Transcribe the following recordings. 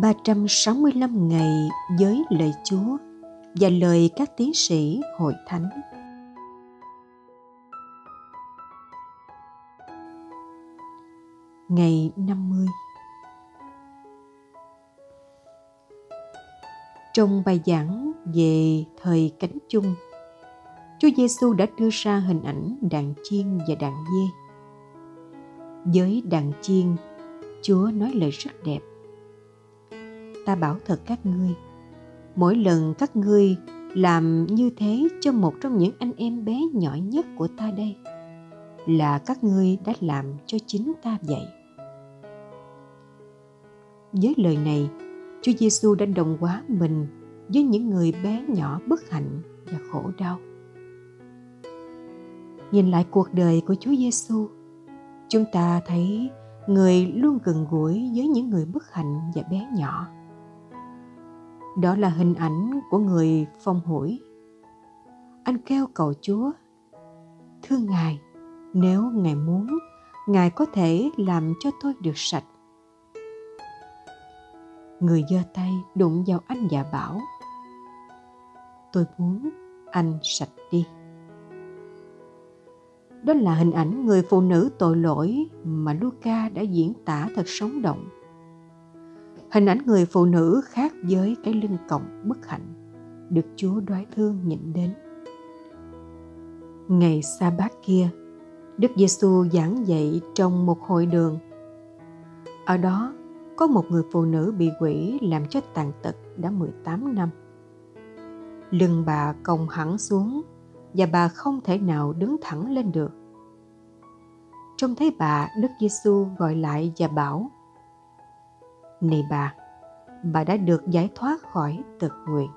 365 ngày với lời Chúa và lời các tiến sĩ hội thánh. Ngày 50 Trong bài giảng về thời cánh chung, Chúa Giêsu đã đưa ra hình ảnh đàn chiên và đàn dê. Với đàn chiên, Chúa nói lời rất đẹp. Ta bảo thật các ngươi, mỗi lần các ngươi làm như thế cho một trong những anh em bé nhỏ nhất của ta đây là các ngươi đã làm cho chính ta vậy. Với lời này, Chúa Giêsu đã đồng hóa mình với những người bé nhỏ bất hạnh và khổ đau. Nhìn lại cuộc đời của Chúa Giêsu, chúng ta thấy người luôn gần gũi với những người bất hạnh và bé nhỏ. Đó là hình ảnh của người phong hủi. Anh kêu cầu Chúa, thưa Ngài, nếu Ngài muốn, Ngài có thể làm cho tôi được sạch người giơ tay đụng vào anh và bảo tôi muốn anh sạch đi đó là hình ảnh người phụ nữ tội lỗi mà Luca đã diễn tả thật sống động. Hình ảnh người phụ nữ khác với cái lưng còng bất hạnh, được Chúa đoái thương nhịn đến. Ngày sa bát kia, Đức Giêsu giảng dạy trong một hội đường. Ở đó, có một người phụ nữ bị quỷ làm cho tàn tật đã 18 năm. Lưng bà còng hẳn xuống và bà không thể nào đứng thẳng lên được. Trông thấy bà, Đức Giêsu gọi lại và bảo: "Này bà, bà đã được giải thoát khỏi tật nguyện."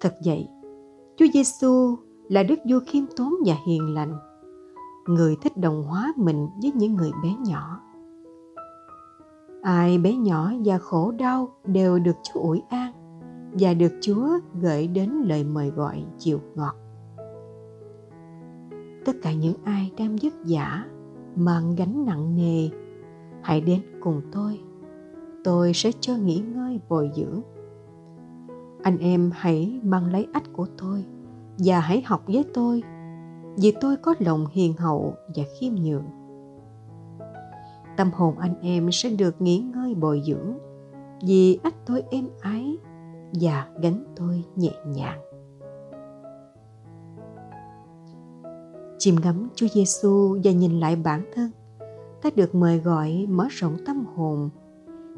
Thật vậy, Chúa Giêsu là Đức vua khiêm tốn và hiền lành, người thích đồng hóa mình với những người bé nhỏ ai bé nhỏ và khổ đau đều được Chúa ủi an và được Chúa gửi đến lời mời gọi chiều ngọt. Tất cả những ai đang vất vả, mang gánh nặng nề, hãy đến cùng tôi. Tôi sẽ cho nghỉ ngơi bồi dưỡng. Anh em hãy mang lấy ách của tôi và hãy học với tôi, vì tôi có lòng hiền hậu và khiêm nhường tâm hồn anh em sẽ được nghỉ ngơi bồi dưỡng vì ách tôi êm ái và gánh tôi nhẹ nhàng. Chìm ngắm Chúa Giêsu và nhìn lại bản thân, ta được mời gọi mở rộng tâm hồn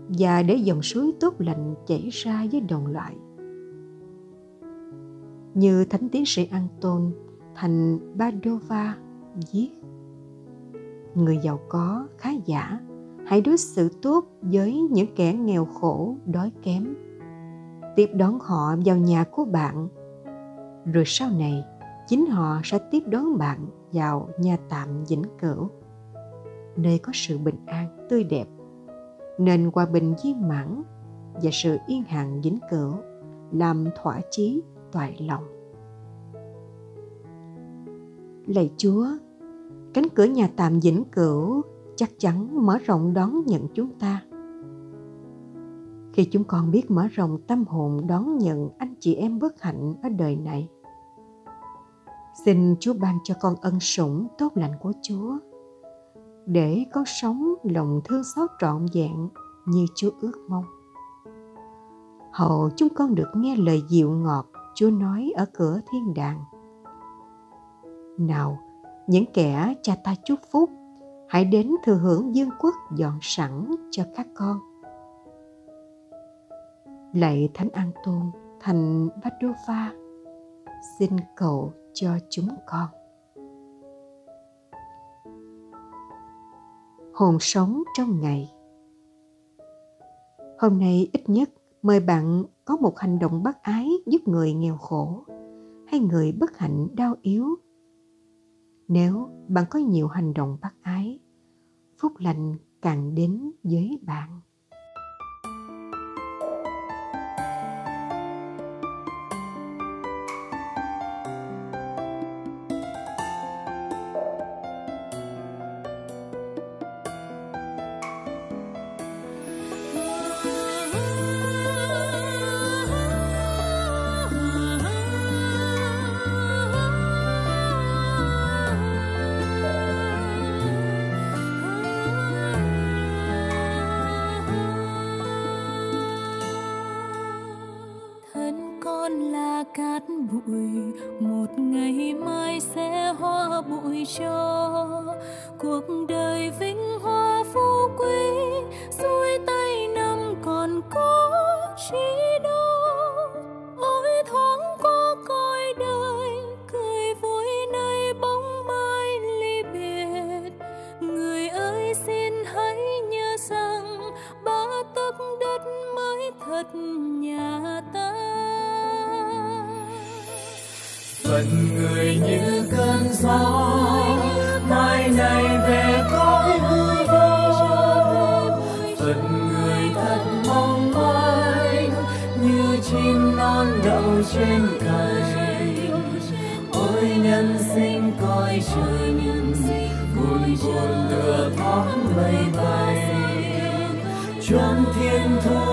và để dòng suối tốt lành chảy ra với đồng loại. Như Thánh tiến sĩ Anton thành Badova viết, người giàu có khá giả, hãy đối xử tốt với những kẻ nghèo khổ, đói kém tiếp đón họ vào nhà của bạn, rồi sau này chính họ sẽ tiếp đón bạn vào nhà tạm vĩnh cửu nơi có sự bình an, tươi đẹp. Nên hòa bình viên mãn và sự yên hạng vĩnh cửu, làm thỏa chí toại lòng. Lạy chúa, cánh cửa nhà tạm vĩnh cửu chắc chắn mở rộng đón nhận chúng ta. Khi chúng con biết mở rộng tâm hồn đón nhận anh chị em bất hạnh ở đời này, xin chúa ban cho con ân sủng tốt lành của chúa để có sống lòng thương xót trọn vẹn như chúa ước mong. Hầu chúng con được nghe lời dịu ngọt chúa nói ở cửa thiên đàng. Nào, những kẻ cha ta chúc phúc, hãy đến thừa hưởng dương quốc dọn sẵn cho các con. Lạy thánh an tôn thành Vadova xin cầu cho chúng con. Hồn sống trong ngày. Hôm nay ít nhất mời bạn có một hành động bác ái giúp người nghèo khổ hay người bất hạnh đau yếu. Nếu bạn có nhiều hành động bác ái, phúc lành càng đến với bạn. bụi một ngày mai sẽ hoa bụi cho cuộc đời vĩnh phận người như cơn gió. Mai này về cõi hư vô. Phận người thật mong manh như chim non đậu trên cành. Ôi nhân sinh coi trời nhân sinh buồn buồn lửa thoáng mây bay. Choáng thiên thu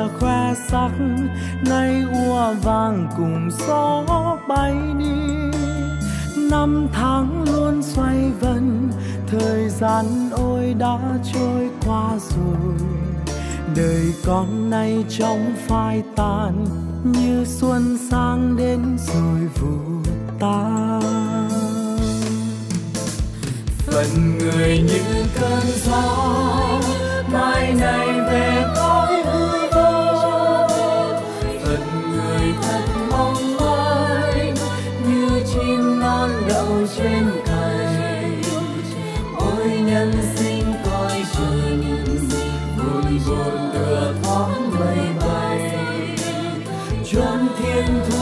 kia khoe sắc, nay ua vàng cùng gió bay đi. Năm tháng luôn xoay vần, thời gian ôi đã trôi qua rồi. Đời con nay trong phai tàn, như xuân sang đến rồi vụ tan. Phận người như cơn gió muôn tựa thoáng mây bay. Chốn thiên thu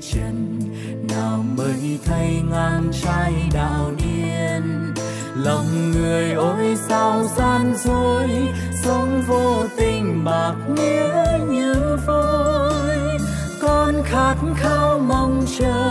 trần, nào mới thấy ngang trai đào điên. Lòng người ôi sao gian dối, sống vô tình bạc nghĩa như vôi. Con khát khao mong chờ